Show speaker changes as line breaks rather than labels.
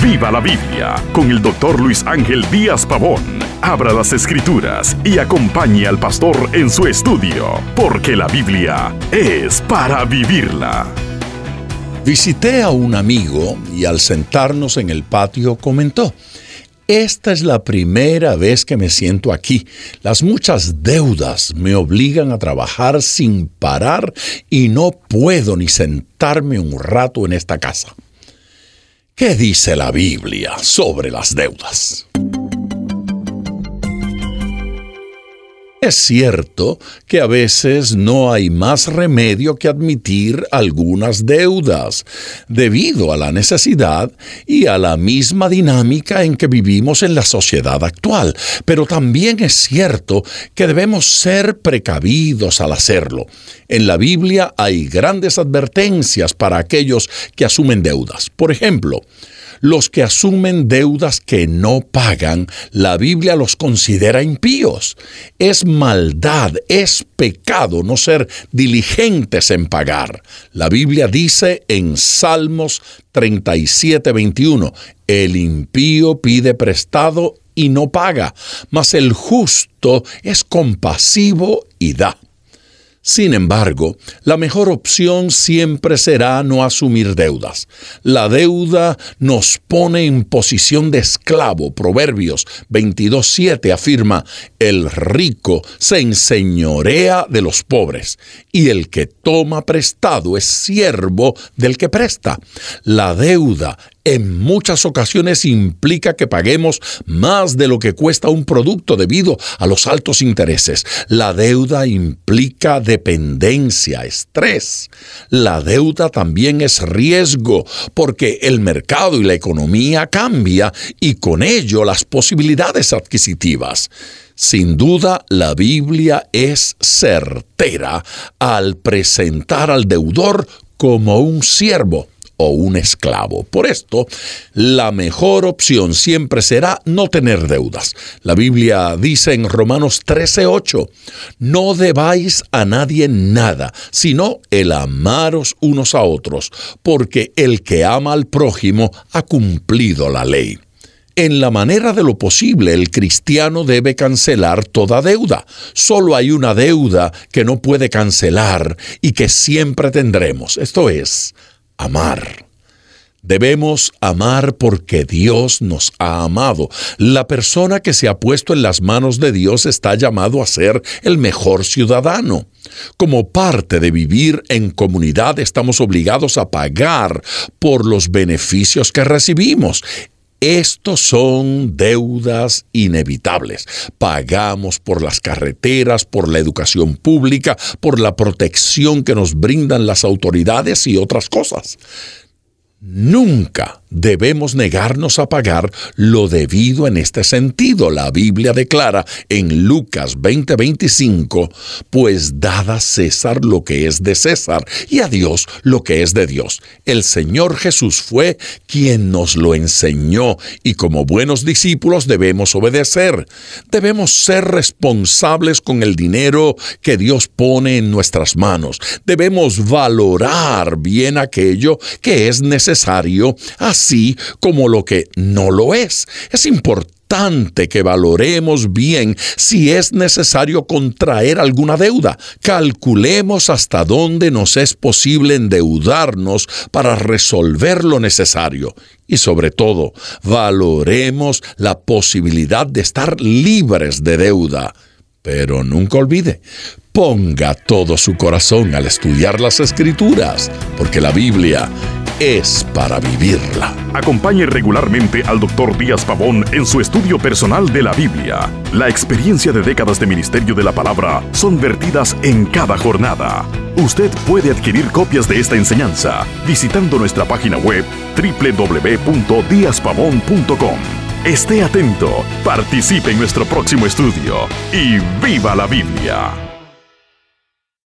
Viva la Biblia con el doctor Luis Ángel Díaz Pavón. Abra las escrituras y acompañe al pastor en su estudio, porque la Biblia es para vivirla.
Visité a un amigo y al sentarnos en el patio comentó, esta es la primera vez que me siento aquí. Las muchas deudas me obligan a trabajar sin parar y no puedo ni sentarme un rato en esta casa. ¿Qué dice la Biblia sobre las deudas? Es cierto que a veces no hay más remedio que admitir algunas deudas, debido a la necesidad y a la misma dinámica en que vivimos en la sociedad actual, pero también es cierto que debemos ser precavidos al hacerlo. En la Biblia hay grandes advertencias para aquellos que asumen deudas. Por ejemplo, los que asumen deudas que no pagan, la Biblia los considera impíos. Es maldad, es pecado no ser diligentes en pagar. La Biblia dice en Salmos 37, 21, el impío pide prestado y no paga, mas el justo es compasivo y da. Sin embargo, la mejor opción siempre será no asumir deudas. La deuda nos pone en posición de esclavo. Proverbios 22.7 afirma, el rico se enseñorea de los pobres y el que toma prestado es siervo del que presta. La deuda en muchas ocasiones implica que paguemos más de lo que cuesta un producto debido a los altos intereses. La deuda implica dependencia, estrés. La deuda también es riesgo porque el mercado y la economía cambia y con ello las posibilidades adquisitivas. Sin duda, la Biblia es certera al presentar al deudor como un siervo o un esclavo. Por esto, la mejor opción siempre será no tener deudas. La Biblia dice en Romanos 13:8, no debáis a nadie nada, sino el amaros unos a otros, porque el que ama al prójimo ha cumplido la ley. En la manera de lo posible, el cristiano debe cancelar toda deuda. Solo hay una deuda que no puede cancelar y que siempre tendremos. Esto es, amar. Debemos amar porque Dios nos ha amado. La persona que se ha puesto en las manos de Dios está llamado a ser el mejor ciudadano. Como parte de vivir en comunidad estamos obligados a pagar por los beneficios que recibimos. Estos son deudas inevitables. Pagamos por las carreteras, por la educación pública, por la protección que nos brindan las autoridades y otras cosas. Nunca debemos negarnos a pagar lo debido en este sentido. La Biblia declara en Lucas 20:25, pues dada a César lo que es de César y a Dios lo que es de Dios. El Señor Jesús fue quien nos lo enseñó y como buenos discípulos debemos obedecer. Debemos ser responsables con el dinero que Dios pone en nuestras manos. Debemos valorar bien aquello que es necesario así como lo que no lo es. Es importante que valoremos bien si es necesario contraer alguna deuda. Calculemos hasta dónde nos es posible endeudarnos para resolver lo necesario. Y sobre todo, valoremos la posibilidad de estar libres de deuda. Pero nunca olvide, ponga todo su corazón al estudiar las escrituras, porque la Biblia es para vivirla.
Acompañe regularmente al Dr. Díaz Pavón en su estudio personal de la Biblia. La experiencia de décadas de ministerio de la palabra son vertidas en cada jornada. Usted puede adquirir copias de esta enseñanza visitando nuestra página web www.diazpavón.com. Esté atento, participe en nuestro próximo estudio y viva la Biblia.